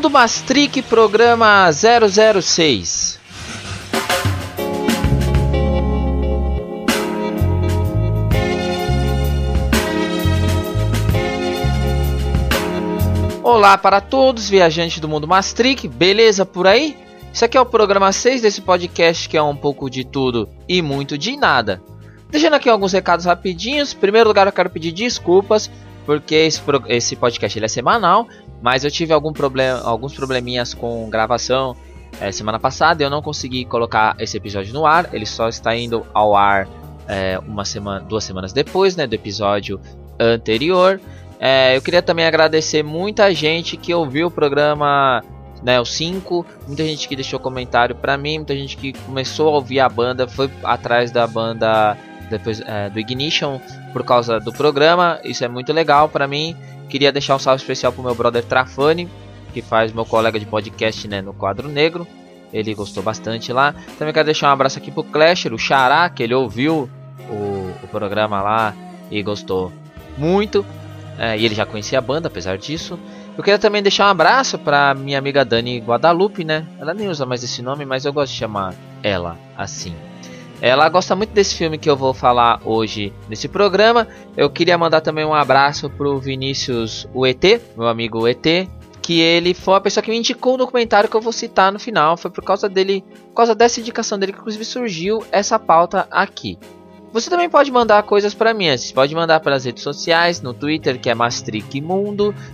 Mundo Mastric, programa 006. Olá para todos, viajantes do Mundo Mastric, beleza por aí? Isso aqui é o programa 6 desse podcast que é um pouco de tudo e muito de nada. Deixando aqui alguns recados rapidinhos. Em primeiro lugar, eu quero pedir desculpas porque esse, esse podcast ele é semanal, mas eu tive algum problema, alguns probleminhas com gravação é, semana passada. Eu não consegui colocar esse episódio no ar. Ele só está indo ao ar é, uma semana, duas semanas depois, né, do episódio anterior. É, eu queria também agradecer muita gente que ouviu o programa né, o 5, muita gente que deixou comentário para mim, muita gente que começou a ouvir a banda, foi atrás da banda depois é, do Ignition por causa do programa. Isso é muito legal para mim. Queria deixar um salve especial pro meu brother Trafani, que faz meu colega de podcast né, no Quadro Negro. Ele gostou bastante lá. Também quero deixar um abraço aqui pro Clasher, o Xará, que ele ouviu o, o programa lá e gostou muito. É, e ele já conhecia a banda, apesar disso. Eu queria também deixar um abraço para minha amiga Dani Guadalupe, né? Ela nem usa mais esse nome, mas eu gosto de chamar ela assim. Ela gosta muito desse filme que eu vou falar hoje nesse programa. Eu queria mandar também um abraço pro Vinícius o ET, meu amigo ET, que ele foi a pessoa que me indicou o documentário que eu vou citar no final. Foi por causa dele, por causa dessa indicação dele que inclusive surgiu essa pauta aqui. Você também pode mandar coisas para mim. Você pode mandar pelas redes sociais, no Twitter que é Mastric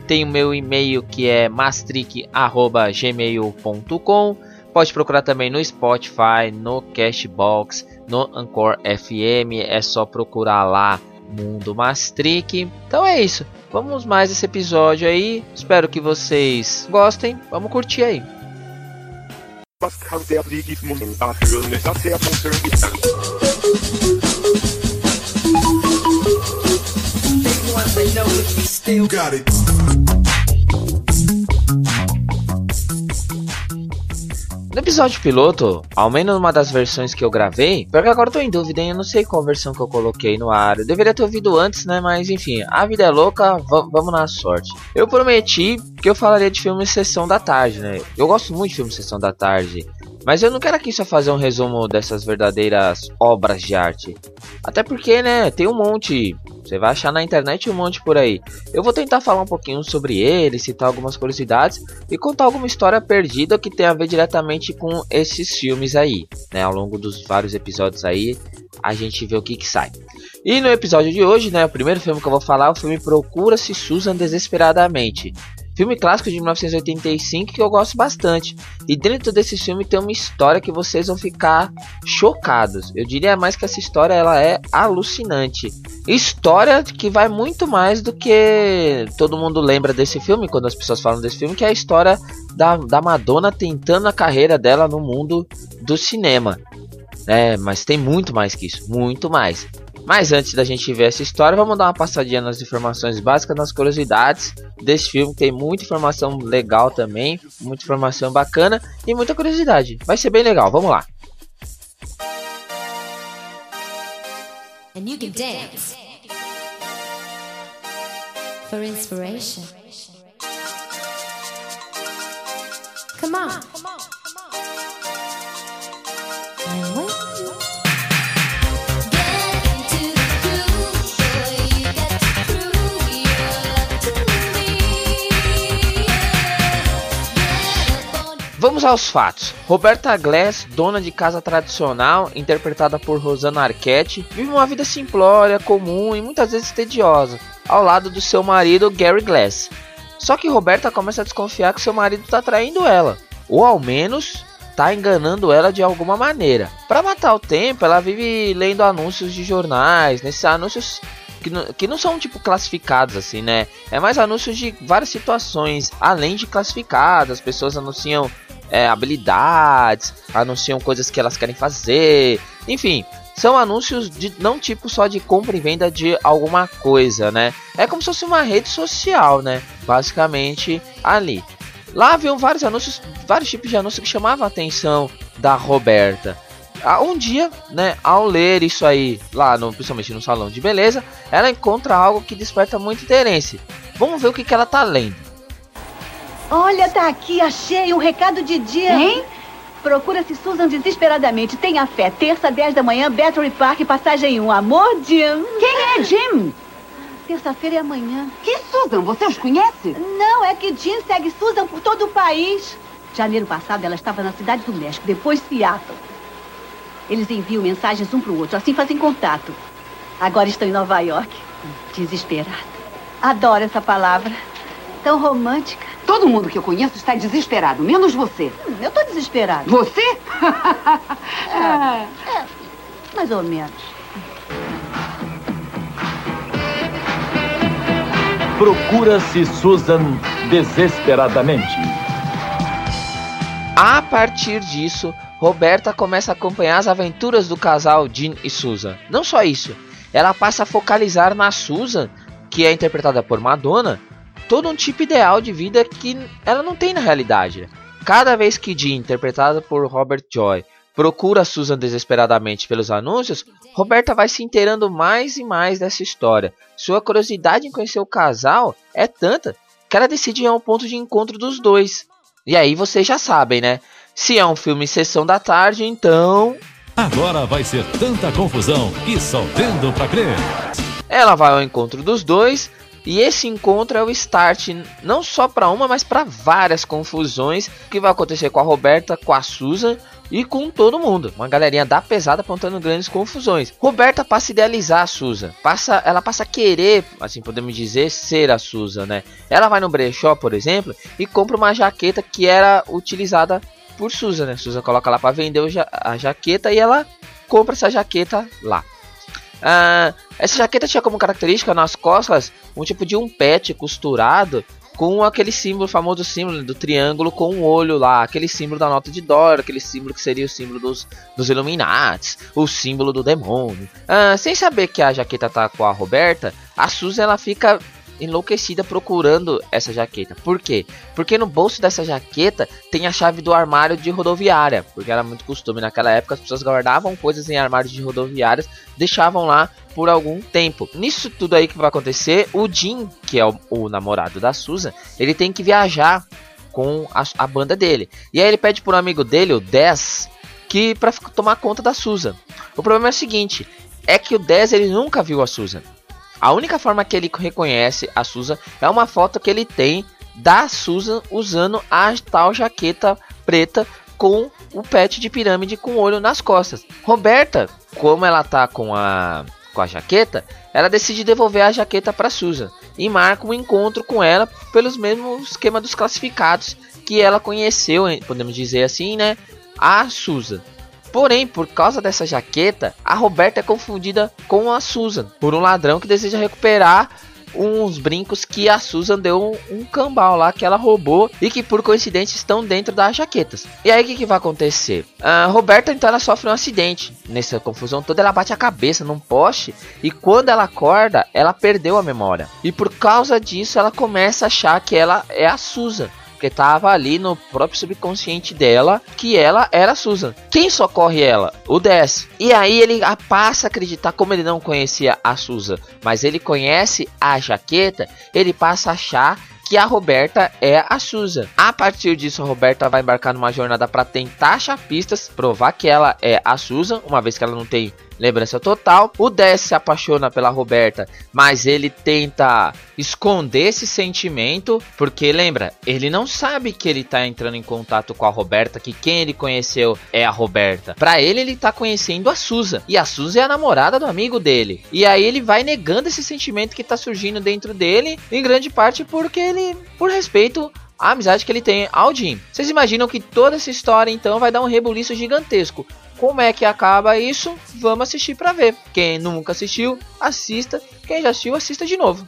tem o meu e-mail que é mastric@gmail.com. Pode procurar também no Spotify, no Cashbox, no Anchor FM. É só procurar lá Mundo Mastric. Então é isso. Vamos mais esse episódio aí. Espero que vocês gostem. Vamos curtir aí. Got it. No episódio piloto, ao menos numa das versões que eu gravei, porque agora eu tô em dúvida, hein? Eu não sei qual versão que eu coloquei no ar. Eu deveria ter ouvido antes, né? Mas enfim, a vida é louca, vamos na sorte. Eu prometi que eu falaria de filme Sessão da Tarde, né? Eu gosto muito de filme Sessão da Tarde. Mas eu não quero aqui só fazer um resumo dessas verdadeiras obras de arte. Até porque, né, tem um monte. Você vai achar na internet um monte por aí. Eu vou tentar falar um pouquinho sobre ele, citar algumas curiosidades e contar alguma história perdida que tem a ver diretamente com esses filmes aí. Né? Ao longo dos vários episódios aí, a gente vê o que, que sai. E no episódio de hoje, né, o primeiro filme que eu vou falar é o filme Procura-se Susan Desesperadamente. Filme clássico de 1985 que eu gosto bastante. E dentro desse filme tem uma história que vocês vão ficar chocados. Eu diria mais que essa história ela é alucinante. História que vai muito mais do que todo mundo lembra desse filme quando as pessoas falam desse filme, que é a história da, da Madonna tentando a carreira dela no mundo do cinema. É, mas tem muito mais que isso, muito mais. Mas antes da gente ver essa história, vamos dar uma passadinha nas informações básicas, nas curiosidades desse filme. Tem muita informação legal também, muita informação bacana e muita curiosidade. Vai ser bem legal, vamos lá. And you can dance for inspiration. Come on. Vamos aos fatos. Roberta Glass, dona de casa tradicional, interpretada por Rosanna Arquette, vive uma vida simplória, comum e muitas vezes tediosa, ao lado do seu marido Gary Glass. Só que Roberta começa a desconfiar que seu marido está traindo ela, ou ao menos está enganando ela de alguma maneira. Para matar o tempo, ela vive lendo anúncios de jornais, nesses anúncios que não, que não são tipo classificados assim, né? É mais anúncios de várias situações, além de classificadas. As pessoas anunciam é, habilidades, anunciam coisas que elas querem fazer, enfim. São anúncios de não tipo só de compra e venda de alguma coisa, né? É como se fosse uma rede social, né? Basicamente ali. Lá haviam vários anúncios, vários tipos de anúncios que chamavam a atenção da Roberta. Ah, um dia, né, ao ler isso aí, lá no, principalmente no salão de beleza, ela encontra algo que desperta muito interesse. Vamos ver o que, que ela tá lendo. Olha, tá aqui, achei um recado de dia. Hein? Procura-se Susan desesperadamente. Tenha fé. Terça, 10 da manhã, Battery Park, passagem 1. Amor, Jim. Quem é Jim? Terça-feira é amanhã. Que Susan? Você os conhece? Não, é que Jim segue Susan por todo o país. Janeiro passado, ela estava na cidade do México, depois Seattle. Eles enviam mensagens um para o outro, assim fazem contato. Agora estão em Nova York. Desesperado. Adoro essa palavra. Tão romântica. Todo mundo que eu conheço está desesperado, menos você. Hum, eu tô desesperado. Você? é, é, mais ou menos. Procura-se Susan desesperadamente. A partir disso, Roberta começa a acompanhar as aventuras do casal Jean e Susan. Não só isso, ela passa a focalizar na Susan, que é interpretada por Madonna, todo um tipo ideal de vida que ela não tem na realidade. Cada vez que Jean, interpretada por Robert Joy, procura Susan desesperadamente pelos anúncios, Roberta vai se inteirando mais e mais dessa história. Sua curiosidade em conhecer o casal é tanta que ela decide ir ao ponto de encontro dos dois. E aí vocês já sabem, né? Se é um filme sessão da tarde, então. Agora vai ser tanta confusão que só vendo pra crer. Ela vai ao encontro dos dois, e esse encontro é o start não só para uma, mas para várias confusões que vai acontecer com a Roberta, com a Susan e com todo mundo. Uma galerinha da pesada apontando grandes confusões. Roberta passa a idealizar a Susan. Passa, ela passa a querer, assim podemos dizer, ser a Susan, né? Ela vai no brechó, por exemplo, e compra uma jaqueta que era utilizada por Susan, né? Susan coloca lá para vender a jaqueta e ela compra essa jaqueta lá. Ah, essa jaqueta tinha como característica nas costas um tipo de um pet costurado com aquele símbolo, famoso símbolo do triângulo com um olho lá, aquele símbolo da nota de dólar, aquele símbolo que seria o símbolo dos, dos Illuminati, o símbolo do demônio. Ah, sem saber que a jaqueta tá com a Roberta, a Susan ela fica enlouquecida procurando essa jaqueta. Por quê? Porque no bolso dessa jaqueta tem a chave do armário de rodoviária, porque era muito costume naquela época, as pessoas guardavam coisas em armários de rodoviárias, deixavam lá por algum tempo. Nisso tudo aí que vai acontecer, o Jim, que é o, o namorado da Susan, ele tem que viajar com a, a, banda dele. E aí ele pede por um amigo dele, o 10, que para tomar conta da Susan. O problema é o seguinte, é que o 10 ele nunca viu a Susan. A única forma que ele reconhece a Susan é uma foto que ele tem da Susan usando a tal jaqueta preta com o pet de pirâmide com olho nas costas. Roberta, como ela tá com a com a jaqueta, ela decide devolver a jaqueta para Susan e marca um encontro com ela pelos mesmos esquema dos classificados que ela conheceu, podemos dizer assim, né, a Susan. Porém, por causa dessa jaqueta, a Roberta é confundida com a Susan por um ladrão que deseja recuperar uns brincos que a Susan deu um, um cambal lá que ela roubou e que por coincidência estão dentro das jaquetas. E aí o que, que vai acontecer? A Roberta então ela sofre um acidente. Nessa confusão toda ela bate a cabeça num poste e quando ela acorda, ela perdeu a memória. E por causa disso ela começa a achar que ela é a Susan. Porque tava ali no próprio subconsciente dela que ela era Susan. Quem socorre ela? O Dez. E aí ele passa a acreditar, como ele não conhecia a Susan, mas ele conhece a jaqueta, ele passa a achar que a Roberta é a Susan. A partir disso, a Roberta vai embarcar numa jornada para tentar achar pistas, provar que ela é a Susan, uma vez que ela não tem lembrança total. O Dez se apaixona pela Roberta, mas ele tenta esconder esse sentimento, porque lembra, ele não sabe que ele tá entrando em contato com a Roberta, que quem ele conheceu é a Roberta. Para ele, ele tá conhecendo a Susan, e a Susan é a namorada do amigo dele. E aí ele vai negando esse sentimento que tá surgindo dentro dele, em grande parte porque ele, por respeito a amizade que ele tem ao Jim. Vocês imaginam que toda essa história então vai dar um rebuliço gigantesco. Como é que acaba isso? Vamos assistir para ver. Quem nunca assistiu, assista. Quem já assistiu, assista de novo.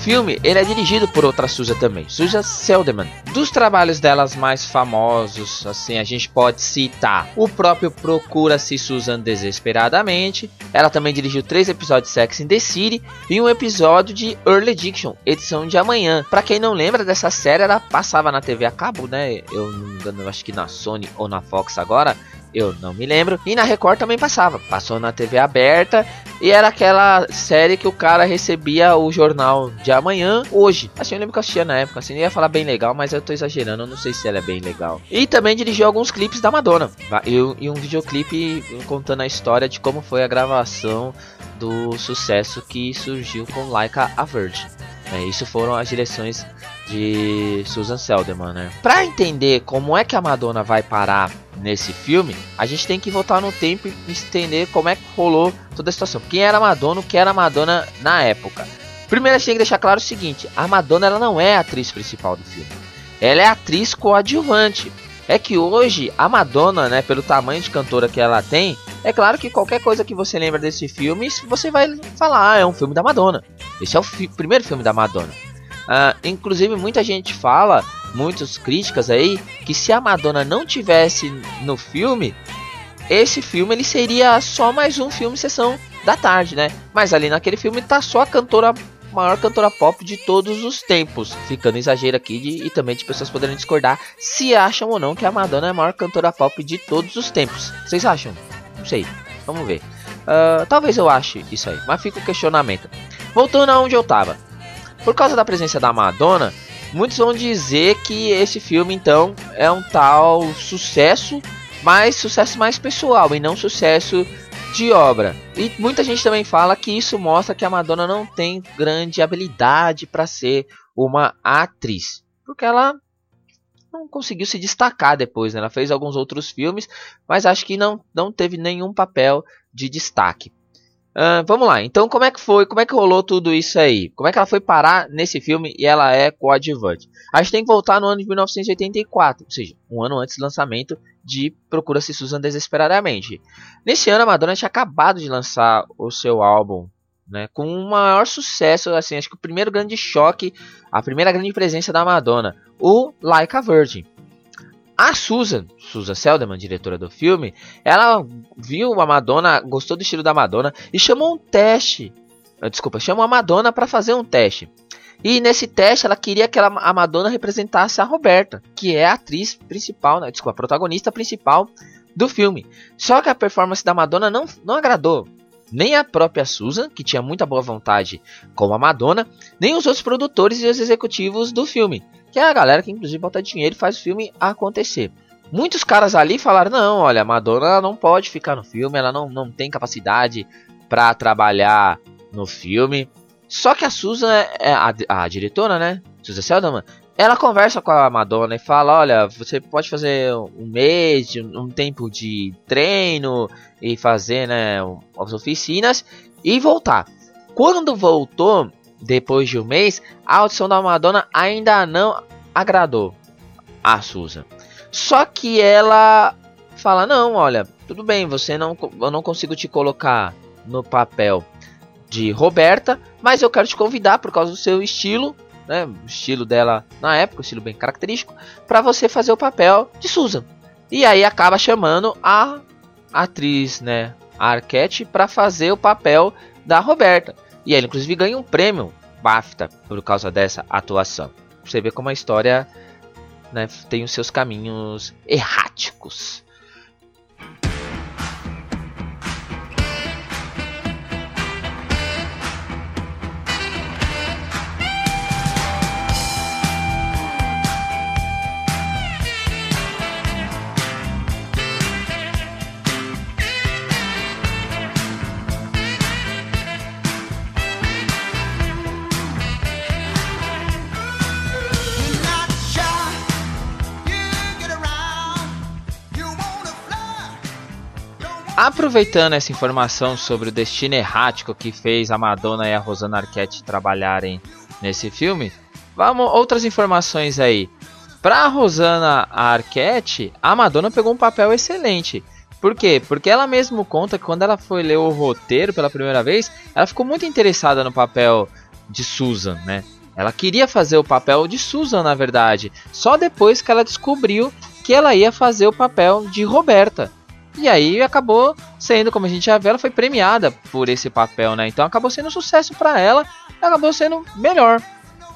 Filme ele é dirigido por outra Susan também, Susan Selderman. Dos trabalhos delas mais famosos, assim, a gente pode citar o próprio Procura-se Susan Desesperadamente. Ela também dirigiu três episódios de Sex in the City e um episódio de Early Diction, edição de amanhã. Para quem não lembra dessa série, ela passava na TV a cabo, né? Eu não me engano, acho que na Sony ou na Fox agora eu não me lembro. E na Record também passava. Passou na TV aberta e era aquela série que o cara recebia o jornal de amanhã hoje. Assim, eu lembro que eu assistia na época. Assim, eu ia falar bem legal, mas eu tô exagerando. Eu não sei se ela é bem legal. E também dirigiu alguns clipes da Madonna. E, um videoclipe contando a história de como foi a gravação do sucesso que surgiu com Like a Virgin. É, isso foram as direções de Susan Selderman, né? Pra entender como é que a Madonna vai parar nesse filme, a gente tem que voltar no tempo e entender como é que rolou toda a situação. Quem era a Madonna, o que era a Madonna na época. Primeiro a gente tem que deixar claro o seguinte, a Madonna ela não é a atriz principal do filme. Ela é atriz coadjuvante. É que hoje a Madonna, né, pelo tamanho de cantora que ela tem, é claro que qualquer coisa que você lembra desse filme, você vai falar, ah, é um filme da Madonna. Esse é o fi primeiro filme da Madonna. Uh, inclusive, muita gente fala, muitas críticas aí, que se a Madonna não tivesse no filme, esse filme ele seria só mais um filme sessão da tarde, né? Mas ali naquele filme tá só a cantora maior cantora pop de todos os tempos. Ficando exagero aqui de, e também de pessoas poderem discordar se acham ou não que a Madonna é a maior cantora pop de todos os tempos. Vocês acham? Não sei. Vamos ver. Uh, talvez eu ache isso aí, mas fica o questionamento. Voltando aonde eu tava. Por causa da presença da Madonna, muitos vão dizer que esse filme então é um tal sucesso, mas sucesso mais pessoal e não sucesso de obra. E muita gente também fala que isso mostra que a Madonna não tem grande habilidade para ser uma atriz, porque ela não conseguiu se destacar depois, né? Ela fez alguns outros filmes, mas acho que não, não teve nenhum papel de destaque. Uh, vamos lá, então como é que foi, como é que rolou tudo isso aí? Como é que ela foi parar nesse filme e ela é coadjuvante? A gente tem que voltar no ano de 1984, ou seja, um ano antes do lançamento de Procura-se Susan Desesperadamente. Nesse ano a Madonna tinha acabado de lançar o seu álbum, né, com o maior sucesso, assim, acho que o primeiro grande choque, a primeira grande presença da Madonna, o Like a Virgin. A Susan, Susan Selderman, diretora do filme, ela viu a Madonna, gostou do estilo da Madonna e chamou um teste. Ah, desculpa, chamou a Madonna para fazer um teste. E nesse teste ela queria que ela, a Madonna representasse a Roberta, que é a atriz principal, né, desculpa, a protagonista principal do filme. Só que a performance da Madonna não, não agradou. Nem a própria Susan, que tinha muita boa vontade como a Madonna, nem os outros produtores e os executivos do filme que é a galera que inclusive bota dinheiro e faz o filme acontecer. Muitos caras ali falaram: não, olha, a Madonna não pode ficar no filme, ela não, não tem capacidade para trabalhar no filme. Só que a Susan, é, é a, a diretora, né? Susan Selderman, ela conversa com a Madonna e fala: Olha, você pode fazer um mês, um tempo de treino e fazer né, as oficinas e voltar. Quando voltou, depois de um mês, a audição da Madonna ainda não agradou a Susan. Só que ela fala: Não, olha, tudo bem, você não, eu não consigo te colocar no papel de Roberta, mas eu quero te convidar por causa do seu estilo, né, o estilo dela na época, um estilo bem característico, para você fazer o papel de Susan. E aí acaba chamando a atriz, né, a Arquette, para fazer o papel da Roberta. E ele inclusive ganha um prêmio BAFTA por causa dessa atuação. Você vê como a história né, tem os seus caminhos erráticos. Aproveitando essa informação sobre o destino errático que fez a Madonna e a Rosana Arquette trabalharem nesse filme, vamos outras informações aí. Para Rosana Arquette, a Madonna pegou um papel excelente. Por quê? Porque ela mesmo conta que quando ela foi ler o roteiro pela primeira vez, ela ficou muito interessada no papel de Susan, né? Ela queria fazer o papel de Susan, na verdade, só depois que ela descobriu que ela ia fazer o papel de Roberta. E aí acabou sendo, como a gente já viu, ela foi premiada por esse papel, né? Então acabou sendo um sucesso para ela, acabou sendo melhor.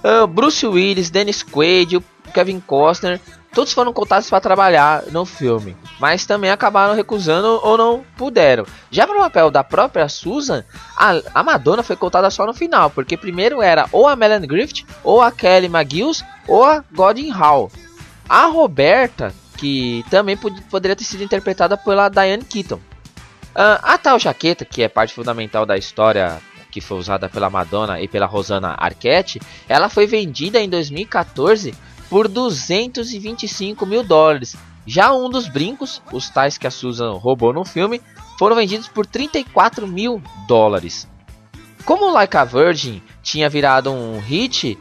Uh, Bruce Willis, Dennis Quaid, Kevin Costner, todos foram contados para trabalhar no filme, mas também acabaram recusando ou não puderam. Já para o papel da própria Susan, a, a Madonna foi contada só no final, porque primeiro era ou a Melanie Griffith, ou a Kelly McGills, ou a Godin Hall. A Roberta que também pod poderia ter sido interpretada pela Diane Keaton. Uh, a tal jaqueta, que é parte fundamental da história que foi usada pela Madonna e pela Rosanna Arquette, ela foi vendida em 2014 por 225 mil dólares. Já um dos brincos, os tais que a Susan roubou no filme, foram vendidos por 34 mil dólares. Como Like a Virgin tinha virado um hit,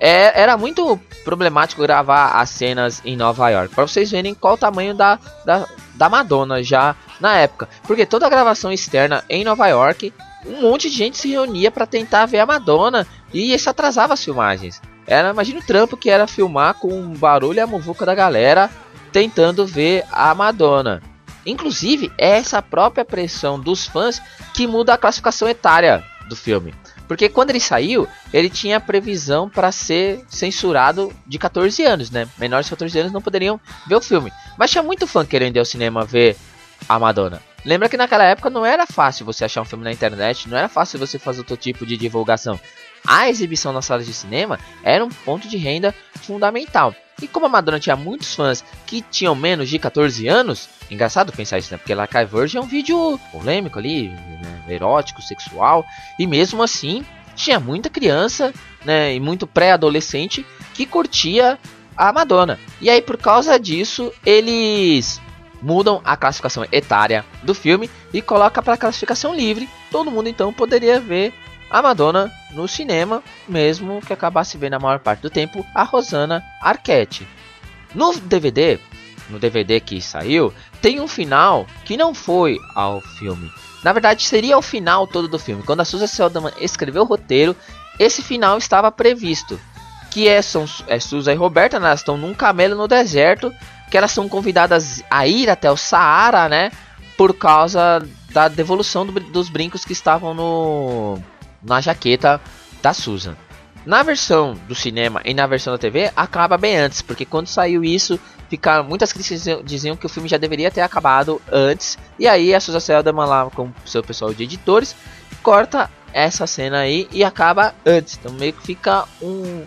é, era muito problemático gravar as cenas em Nova York. Para vocês verem qual o tamanho da, da, da Madonna já na época. Porque toda a gravação externa em Nova York, um monte de gente se reunia para tentar ver a Madonna e isso atrasava as filmagens. Era, imagina o trampo que era filmar com o barulho e a muvuca da galera tentando ver a Madonna. Inclusive, é essa própria pressão dos fãs que muda a classificação etária do filme. Porque quando ele saiu, ele tinha previsão para ser censurado de 14 anos, né? Menores de 14 anos não poderiam ver o filme. Mas tinha muito fã querendo ir ao cinema ver a Madonna. Lembra que naquela época não era fácil você achar um filme na internet, não era fácil você fazer outro tipo de divulgação. A exibição nas salas de cinema era um ponto de renda fundamental. E como a Madonna tinha muitos fãs que tinham menos de 14 anos, engraçado pensar isso, né? Porque La Kai Virgin é um vídeo polêmico ali, né? erótico, sexual, e mesmo assim tinha muita criança, né, e muito pré-adolescente que curtia a Madonna. E aí por causa disso, eles mudam a classificação etária do filme e coloca para classificação livre. Todo mundo então poderia ver a Madonna no cinema, mesmo que acabasse vendo a maior parte do tempo a Rosana Arquette. No DVD, no DVD que saiu, tem um final que não foi ao filme. Na verdade, seria o final todo do filme. Quando a Susan Seldman escreveu o roteiro, esse final estava previsto. Que é, são é Susan e Roberta, né? elas estão num camelo no deserto, que elas são convidadas a ir até o Saara, né? Por causa da devolução do, dos brincos que estavam no na jaqueta da Susan. Na versão do cinema e na versão da TV, acaba bem antes, porque quando saiu isso, ficaram, muitas críticas diziam que o filme já deveria ter acabado antes. E aí a Susan Selderman lá com seu pessoal de editores corta essa cena aí e acaba antes. Então meio que fica um,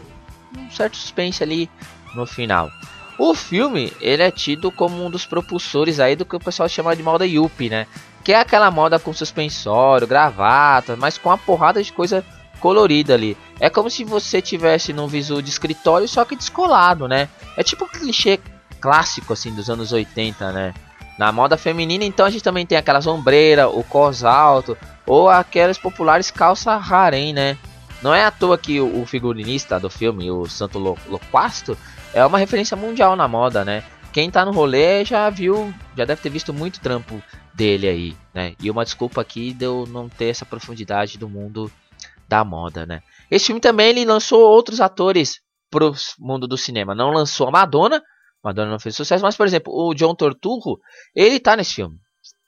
um certo suspense ali no final. O filme ele é tido como um dos propulsores aí do que o pessoal chama de moda Yuppie, né? Que é aquela moda com suspensório, gravata, mas com uma porrada de coisa colorida ali. É como se você tivesse num visual de escritório, só que descolado, né? É tipo um clichê clássico assim dos anos 80, né? Na moda feminina, então a gente também tem aquelas ombreiras, o cos alto ou aquelas populares calça harem, né? Não é à toa que o, figurinista do filme, o Santo Loquasto, é uma referência mundial na moda, né? Quem tá no rolê já viu, já deve ter visto muito trampo dele aí, né? E uma desculpa aqui de eu não ter essa profundidade do mundo da moda, né? Esse filme também ele lançou outros atores pro mundo do cinema. Não lançou a Madonna, Madonna não fez sucesso, mas por exemplo, o John Torturro, ele tá nesse filme.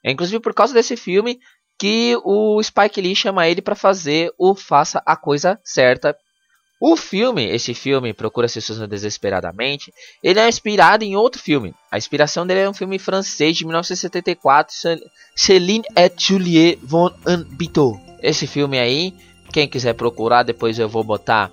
É inclusive por causa desse filme que o Spike Lee chama ele para fazer o Faça a Coisa Certa. O filme, esse filme, Procura-se Susan Desesperadamente, ele é inspirado em outro filme. A inspiração dele é um filme francês de 1974, Céline et Juliette von Anbito. Esse filme aí, quem quiser procurar, depois eu vou botar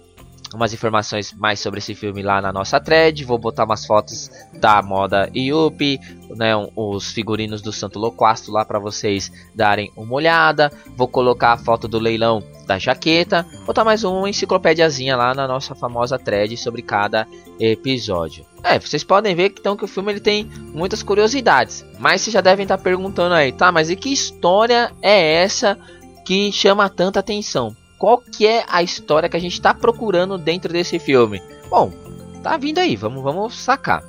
umas informações mais sobre esse filme lá na nossa thread. Vou botar umas fotos da moda Yuppie, né, os figurinos do Santo Loquasto lá para vocês darem uma olhada. Vou colocar a foto do leilão da jaqueta. Botar mais uma enciclopédiazinha lá na nossa famosa thread sobre cada episódio. É, vocês podem ver então que o filme ele tem muitas curiosidades. Mas vocês já devem estar perguntando aí, tá? Mas e que história é essa que chama tanta atenção? Qual que é a história que a gente está procurando dentro desse filme. Bom, tá vindo aí, vamos, vamos sacar.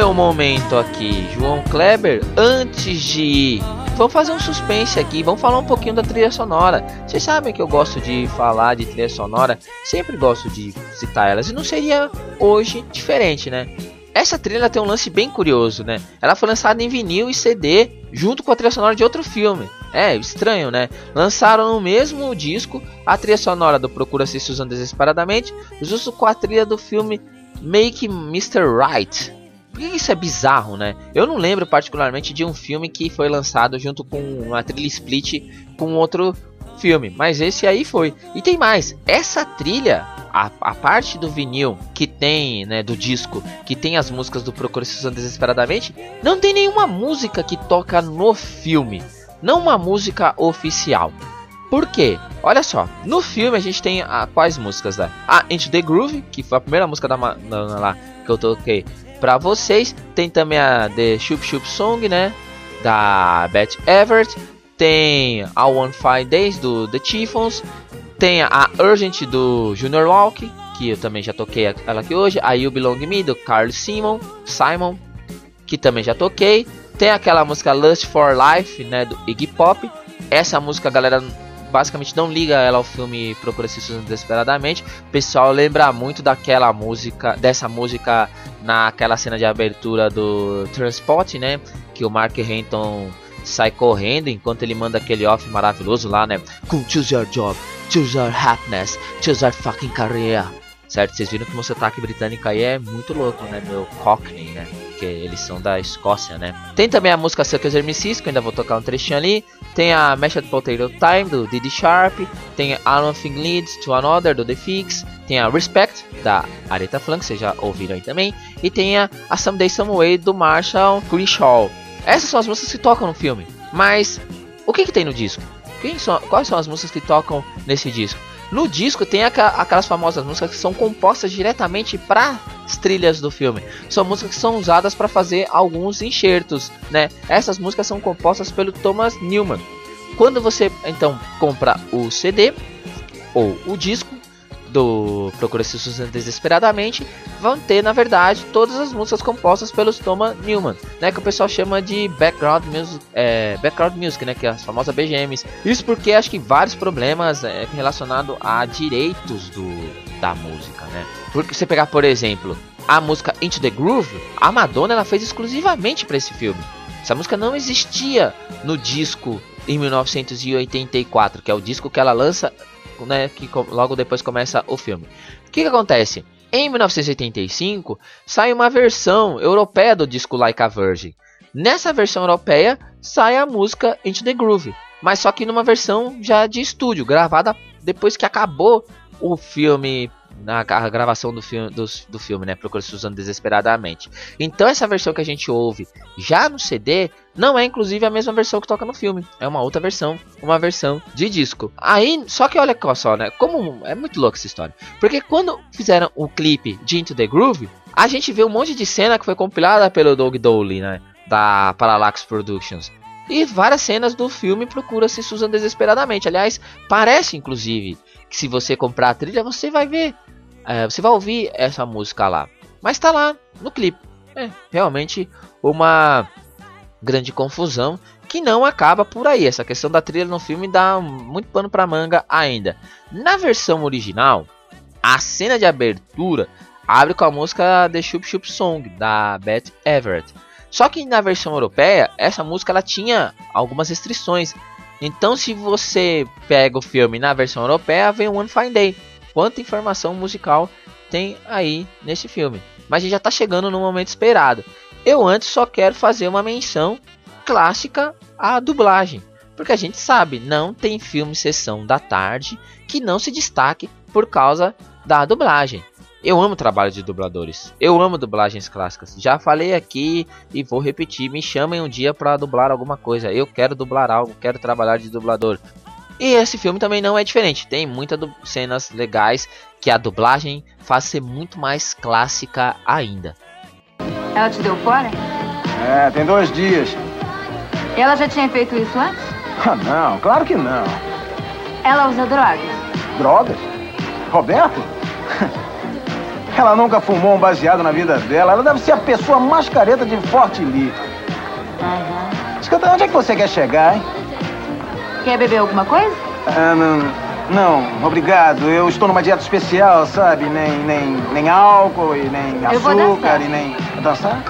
Um momento aqui, João Kleber, antes de ir, vamos fazer um suspense aqui, vamos falar um pouquinho da trilha sonora. Vocês sabem que eu gosto de falar de trilha sonora, sempre gosto de citar elas, e não seria hoje diferente, né? Essa trilha tem um lance bem curioso, né? Ela foi lançada em vinil e CD junto com a trilha sonora de outro filme. É, estranho, né? Lançaram no mesmo disco a trilha sonora do Procura-se Susan Desesperadamente, justo com a trilha do filme Make Mr. Right. Isso é bizarro, né? Eu não lembro particularmente de um filme que foi lançado junto com uma trilha split com outro filme, mas esse aí foi. E tem mais, essa trilha, a, a parte do vinil que tem, né, do disco, que tem as músicas do Procura Susan Desesperadamente, não tem nenhuma música que toca no filme, não uma música oficial. Por quê? Olha só, no filme a gente tem a, quais músicas, né? A Into the Groove, que foi a primeira música da, da lá que eu toquei pra vocês. Tem também a The Shoop Shoop Song, né? Da Beth Everett. Tem a One Fine Days do The Chiffons. Tem a Urgent do Junior Walk, que eu também já toquei ela aqui hoje. A You Belong Me do Carl Simon, Simon, que também já toquei. Tem aquela música Lust for Life, né, do Iggy Pop. Essa música, galera, basicamente não liga ela ao filme Procura se Desesperadamente. O pessoal lembra muito daquela música, dessa música naquela cena de abertura do Transport, né? Que o Mark Renton sai correndo enquanto ele manda aquele off maravilhoso lá, né? Choose your job, choose your happiness, choose your fucking career. Certo? Vocês viram que o meu sotaque britânico aí é muito louco, né? Meu Cockney, né? Porque eles são da Escócia, né? Tem também a música Suckers MCs, que ainda vou tocar um trechinho ali. Tem a Mashed Potato Time, do Diddy Sharp. Tem a One Thing Leads to Another, do The Fix. Tem a Respect, da Aretha Franklin, vocês já ouviram aí também. E tem a, a Someday Someway, do Marshall Crenshaw. Essas são as músicas que tocam no filme. Mas, o que, que tem no disco? São, quais são as músicas que tocam nesse disco? No disco tem aquelas famosas músicas que são compostas diretamente para as trilhas do filme. São músicas que são usadas para fazer alguns enxertos, né? Essas músicas são compostas pelo Thomas Newman. Quando você então compra o CD ou o disco, do Procura Se Susan Desesperadamente vão ter, na verdade, todas as músicas compostas pelos Thomas Newman, né, que o pessoal chama de background music, é, background music, né, que é as famosas BGMs. Isso porque acho que vários problemas é, relacionados a direitos do, da música, né. Porque você pegar, por exemplo, a música Into the Groove, a Madonna ela fez exclusivamente para esse filme. Essa música não existia no disco em 1984, que é o disco que ela lança né, que logo depois começa o filme. O que, que acontece? Em 1985 sai uma versão europeia do disco Like a Virgin. Nessa versão europeia sai a música Into the Groove, mas só que numa versão já de estúdio, gravada depois que acabou o filme na gravação do filme, do, do filme, né? Procura Suzano desesperadamente. Então essa versão que a gente ouve já no CD não é inclusive a mesma versão que toca no filme. É uma outra versão, uma versão de disco. Aí, só que olha só, né? Como é muito louco essa história. Porque quando fizeram o clipe de Into the Groove, a gente vê um monte de cena que foi compilada pelo Doug Doley, né? Da Parallax Productions. E várias cenas do filme procura-se Susan desesperadamente. Aliás, parece inclusive que se você comprar a trilha, você vai ver, é, você vai ouvir essa música lá. Mas tá lá no clipe. É realmente uma grande confusão que não acaba por aí. Essa questão da trilha no filme dá muito pano para manga ainda. Na versão original, a cena de abertura abre com a música The Shoop Shoop Song da Beth Everett. Só que na versão europeia, essa música ela tinha algumas restrições. Então, se você pega o filme na versão europeia, vem One Fine Day. Quanta informação musical tem aí nesse filme. Mas a gente já está chegando no momento esperado. Eu antes só quero fazer uma menção clássica à dublagem. Porque a gente sabe, não tem filme sessão da tarde que não se destaque por causa da dublagem. Eu amo trabalho de dubladores. Eu amo dublagens clássicas. Já falei aqui e vou repetir. Me chamem um dia para dublar alguma coisa. Eu quero dublar algo, quero trabalhar de dublador. E esse filme também não é diferente. Tem muitas cenas legais que a dublagem faz ser muito mais clássica ainda. Ela te deu fora? É, tem dois dias. Ela já tinha feito isso antes? Ah, não, claro que não. Ela usa drogas? Drogas? Roberto? Ela nunca fumou um baseado na vida dela. Ela deve ser a pessoa mais careta de Forte Lee. Aham. Escuta, onde é que você quer chegar, hein? Quer beber alguma coisa? Ah, não, não, obrigado. Eu estou numa dieta especial, sabe? Nem, nem, nem álcool e nem açúcar e nem. Dançar?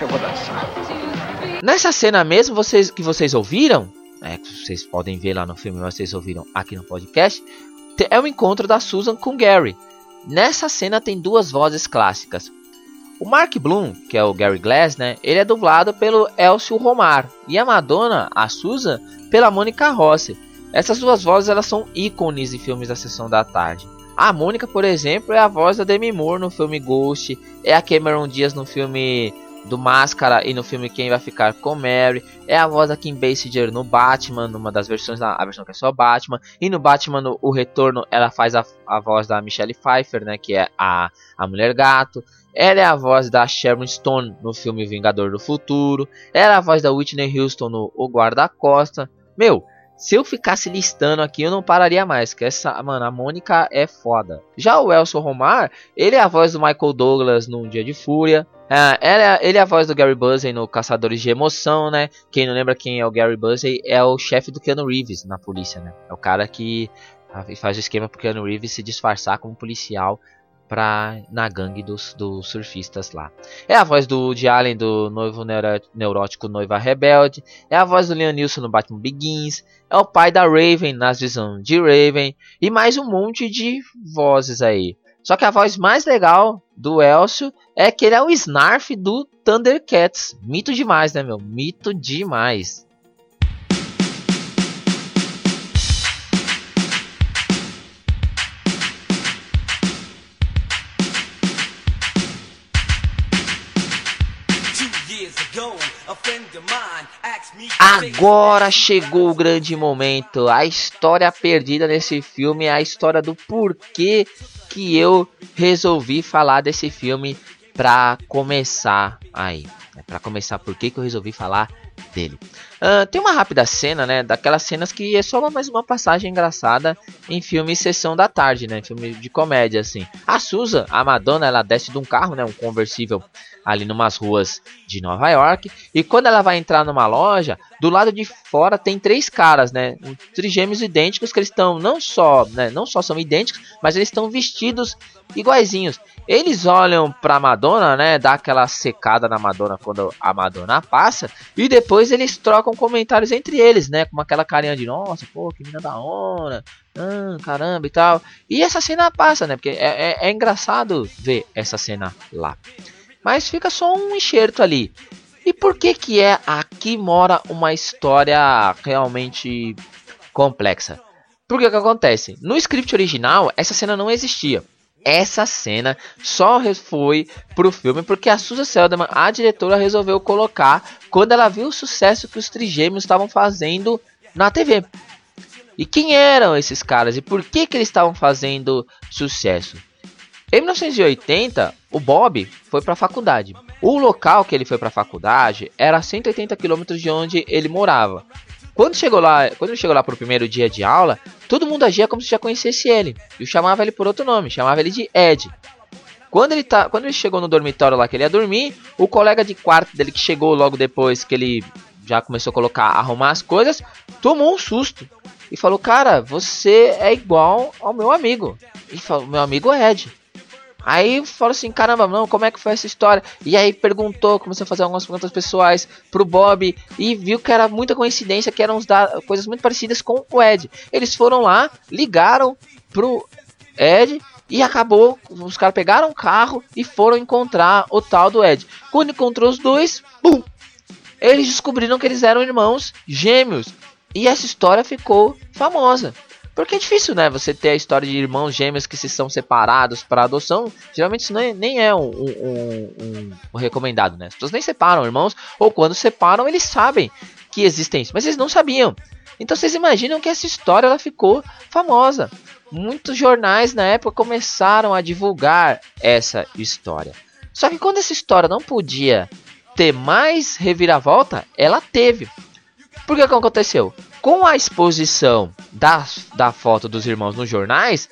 Eu vou dançar. Nessa cena mesmo vocês, que vocês ouviram, é, que vocês podem ver lá no filme, mas vocês ouviram aqui no podcast, é o encontro da Susan com Gary. Nessa cena tem duas vozes clássicas. O Mark Bloom, que é o Gary Glass, né, ele é dublado pelo Elcio Romar e a Madonna, a Susan, pela Mônica Rossi. Essas duas vozes elas são ícones em filmes da sessão da tarde. A Mônica, por exemplo, é a voz da Demi Moore no filme Ghost, é a Cameron Diaz no filme do Máscara e no filme Quem Vai Ficar com Mary. É a voz da Kim Basinger no Batman, numa das versões, da, a versão que é só Batman. E no Batman, no, o Retorno, ela faz a, a voz da Michelle Pfeiffer, né, que é a, a Mulher Gato. Ela é a voz da Sharon Stone no filme Vingador do Futuro. Ela é a voz da Whitney Houston no O Guarda-Costa. Meu, se eu ficasse listando aqui, eu não pararia mais. Que essa, mano, a Mônica é foda. Já o Elson Romar, ele é a voz do Michael Douglas no Dia de Fúria. Ah, é- ele é a voz do Gary Busey no Caçadores de Emoção, né? Quem não lembra quem é o Gary Busey é o chefe do Keanu Reeves na polícia, né? É o cara que ah, faz o esquema pro Keanu Reeves se disfarçar como policial pra, na gangue dos, dos surfistas lá. É a voz do Woody Allen do Noivo Neurótico Noiva Rebelde. É a voz do Leon Nilsson no Batman Begins. É o pai da Raven nas visões de Raven. E mais um monte de vozes aí. Só que a voz mais legal do Elcio é que ele é o Snarf do Thundercats. Mito demais, né, meu? Mito demais. Agora chegou o grande momento. A história perdida nesse filme é a história do porquê que eu resolvi falar desse filme pra começar aí. né? Pra começar, por que que eu resolvi falar dele. Ah, tem uma rápida cena, né? Daquelas cenas que é só mais uma passagem engraçada em filme Sessão da Tarde, né? Filme de comédia, assim. A Susan, a Madonna, ela desce de um carro, né? Um conversível ali numas ruas de Nova York. E quando ela vai entrar numa loja, do lado de fora tem três caras, né? Um trigêmeos idênticos que eles estão não só, né? Não só são idênticos, mas eles estão vestidos iguaizinhos. Eles olham pra Madonna, né? Dá aquela secada na Madonna quando a Madonna passa. E depois eles trocam comentários entre eles, né? Com aquela carinha de nossa, pô, que mina da hora. Ah, caramba e tal. E essa cena passa, né? Porque é, é- é engraçado ver essa cena lá. Mas fica só um enxerto ali. E por que que é aqui mora uma história realmente complexa? Porque o que acontece? No script original, essa cena não existia. Essa cena só foi pro filme porque a Susan Selderman, a diretora, resolveu colocar quando ela viu o sucesso que os trigêmeos estavam fazendo na TV. E quem eram esses caras e por que, que eles estavam fazendo sucesso? Em 1980, o Bob foi para a faculdade. O local que ele foi para a faculdade era a 180 quilômetros de onde ele morava. Quando chegou lá, quando ele chegou lá pro primeiro dia de aula, todo mundo agia como se já conhecesse ele. E chamava ele por outro nome, chamava ele de Ed. Quando ele, tá, quando ele chegou no dormitório lá que ele ia dormir, o colega de quarto dele que chegou logo depois que ele já começou a colocar, arrumar as coisas, tomou um susto e falou: "Cara, você é igual ao meu amigo". E falou: "Meu amigo é Ed". Aí falou assim, caramba, não, como é que foi essa história? E aí perguntou, começou a fazer algumas perguntas pessoais pro Bob e viu que era muita coincidência, que eram coisas muito parecidas com o Ed. Eles foram lá, ligaram pro Ed e acabou, os caras pegaram um carro e foram encontrar o tal do Ed. Quando encontrou os dois, pum! Eles descobriram que eles eram irmãos gêmeos. E essa história ficou famosa. Porque é difícil, né? Você ter a história de irmãos gêmeos que se são separados para adoção. Geralmente isso nem, nem é um, um- um- um recomendado, né? As pessoas nem separam irmãos. Ou quando separam, eles sabem que existem isso. Mas eles não sabiam. Então vocês imaginam que essa história ela ficou famosa. Muitos jornais na época começaram a divulgar essa história. Só que quando essa história não podia ter mais reviravolta, ela teve. Por que aconteceu? Com a exposição da, da foto dos irmãos nos jornais,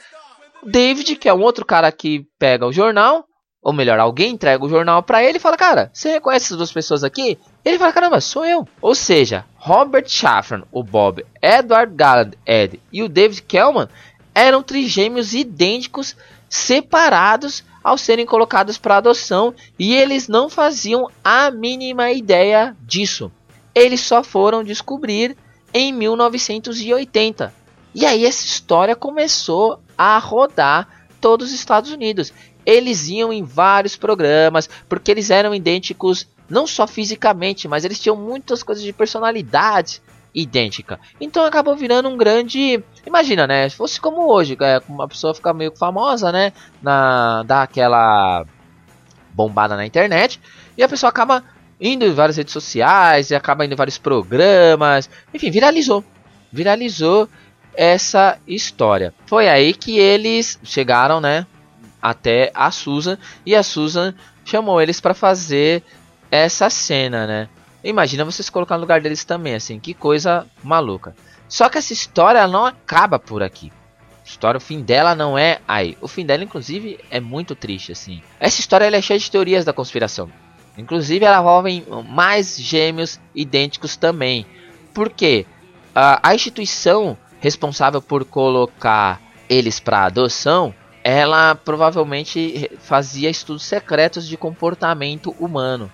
David, que é um outro cara que pega o jornal, ou melhor, alguém entrega o jornal para ele e fala: Cara, você reconhece essas duas pessoas aqui? Ele fala: Caramba, sou eu. Ou seja, Robert Shafran, o Bob, Edward Galland, Ed e o David Kellman eram trigêmeos idênticos, separados ao serem colocados para adoção e eles não faziam a mínima ideia disso. Eles só foram descobrir em 1980. E aí essa história começou a rodar todos os Estados Unidos. Eles iam em vários programas porque eles eram idênticos não só fisicamente, mas eles tinham muitas coisas de personalidade idêntica. Então acabou virando um grande, imagina, né? Se fosse como hoje, é, uma pessoa fica meio famosa, né? Na dá aquela bombada na internet e a pessoa acaba indo em várias redes sociais e acaba indo em vários programas, enfim, viralizou. Viralizou essa história. Foi aí que eles chegaram, né, até a Susan e a Susan chamou eles para fazer essa cena, né? Imagina vocês colocar no lugar deles também, assim, que coisa maluca. Só que essa história não acaba por aqui. História, o fim dela não é aí. O fim dela, inclusive, é muito triste, assim. Essa história é cheia de teorias da conspiração. Inclusive, ela envolve mais gêmeos idênticos também. Porque a, a instituição responsável por colocar eles para adoção, ela provavelmente fazia estudos secretos de comportamento humano.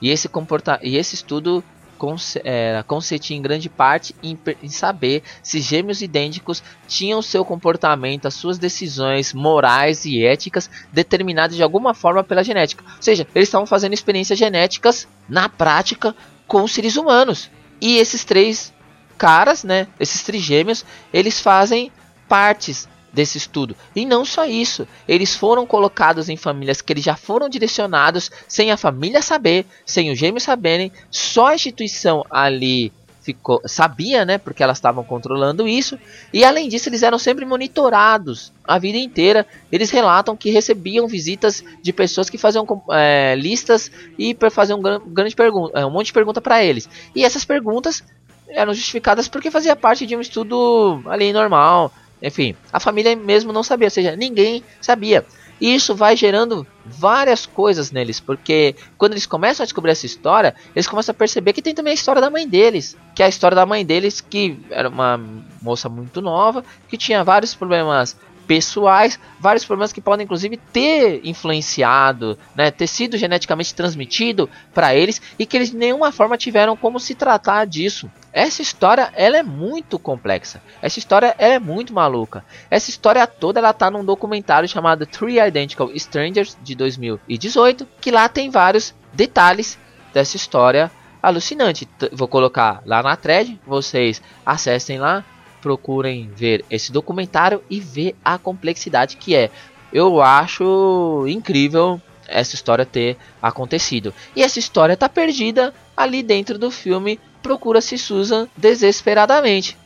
E esse, comporta e esse estudo é, consistia em grande parte em, em, saber se gêmeos idênticos tinham seu comportamento, as suas decisões morais e éticas determinadas de alguma forma pela genética. Ou seja, eles estavam fazendo experiências genéticas na prática com seres humanos. E esses três caras, né, esses trigêmeos, eles fazem partes desse estudo. E não só isso, eles foram colocados em famílias que eles já foram direcionados sem a família saber, sem os gêmeos saberem, só a instituição ali ficou sabia, né, porque elas estavam controlando isso. E além disso, eles eram sempre monitorados a vida inteira. Eles relatam que recebiam visitas de pessoas que faziam é, listas e faziam um grande pergunta, é, um monte de pergunta para eles. E essas perguntas eram justificadas porque fazia parte de um estudo ali normal, enfim, a família mesmo não sabia, ou seja, ninguém sabia. E isso vai gerando várias coisas neles, porque quando eles começam a descobrir essa história, eles começam a perceber que tem também a história da mãe deles, que é a história da mãe deles, que era uma moça muito nova, que tinha vários problemas pessoais, vários problemas que podem inclusive ter influenciado, né, ter sido geneticamente transmitido para eles e que eles de nenhuma forma tiveram como se tratar disso. Essa história ela é muito complexa. Essa história é muito maluca. Essa história toda ela tá num documentário chamado Three Identical Strangers de 2018, que lá tem vários detalhes dessa história alucinante. Vou colocar lá na thread, vocês acessem lá procurem ver esse documentário e ver a complexidade que é. Eu acho incrível essa história ter acontecido. E essa história está perdida ali dentro do filme Procura-se Susan desesperadamente.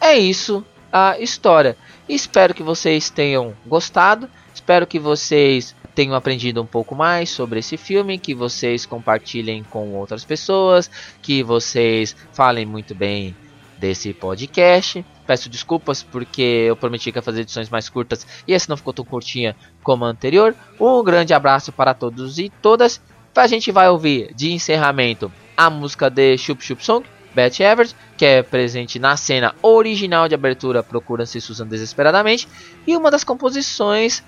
É isso a história. Espero que vocês tenham gostado. Espero que vocês tenham aprendido um pouco mais sobre esse filme, que vocês compartilhem com outras pessoas, que vocês falem muito bem desse podcast. Peço desculpas porque eu prometi que ia fazer edições mais curtas e essa não ficou tão curtinha como a anterior. Um grande abraço para todos e todas. A gente vai ouvir de encerramento a música de Chup Chup Song, Beth Everett, que é presente na cena original de abertura Procura-se Susan Desesperadamente, e uma das composições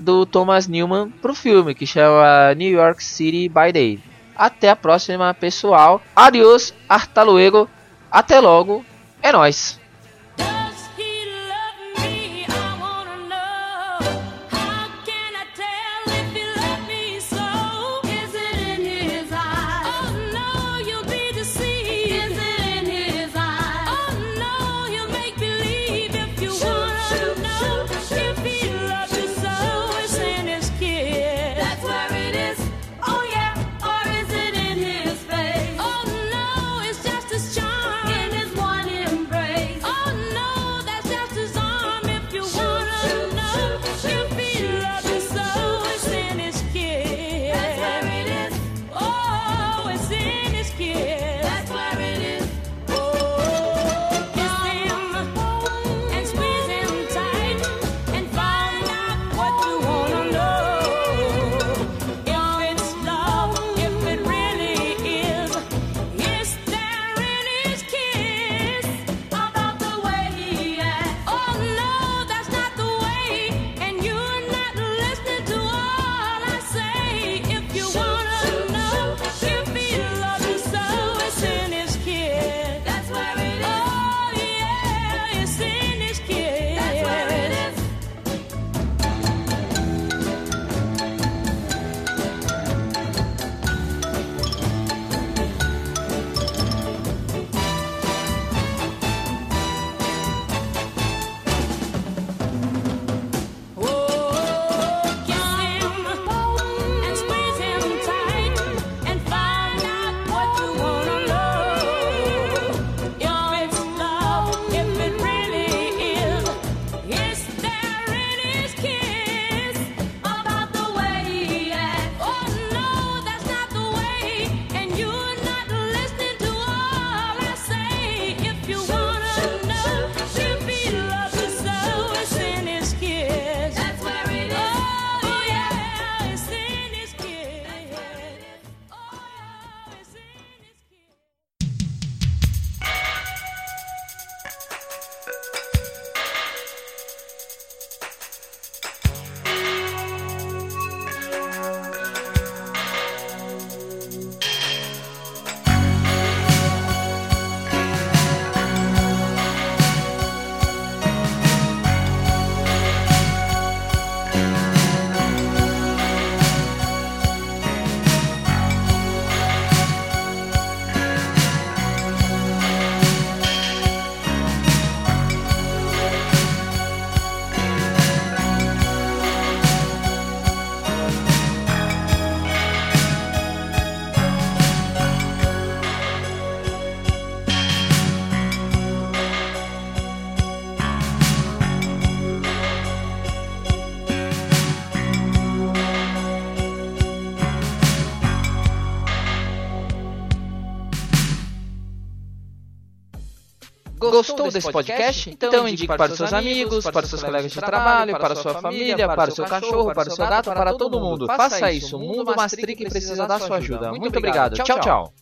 do Thomas Newman para o filme, que chama New York City by Day. Até a próxima, pessoal. Adiós, hasta luego. Até logo, é nóis! Gostou desse podcast? Então indique para os seus amigos, para os seus colegas de trabalho, para a sua família, para o seu cachorro, para o seu gato, para todo mundo. Faça isso. O mundo Mastric precisa da sua ajuda. Muito obrigado. Tchau, tchau.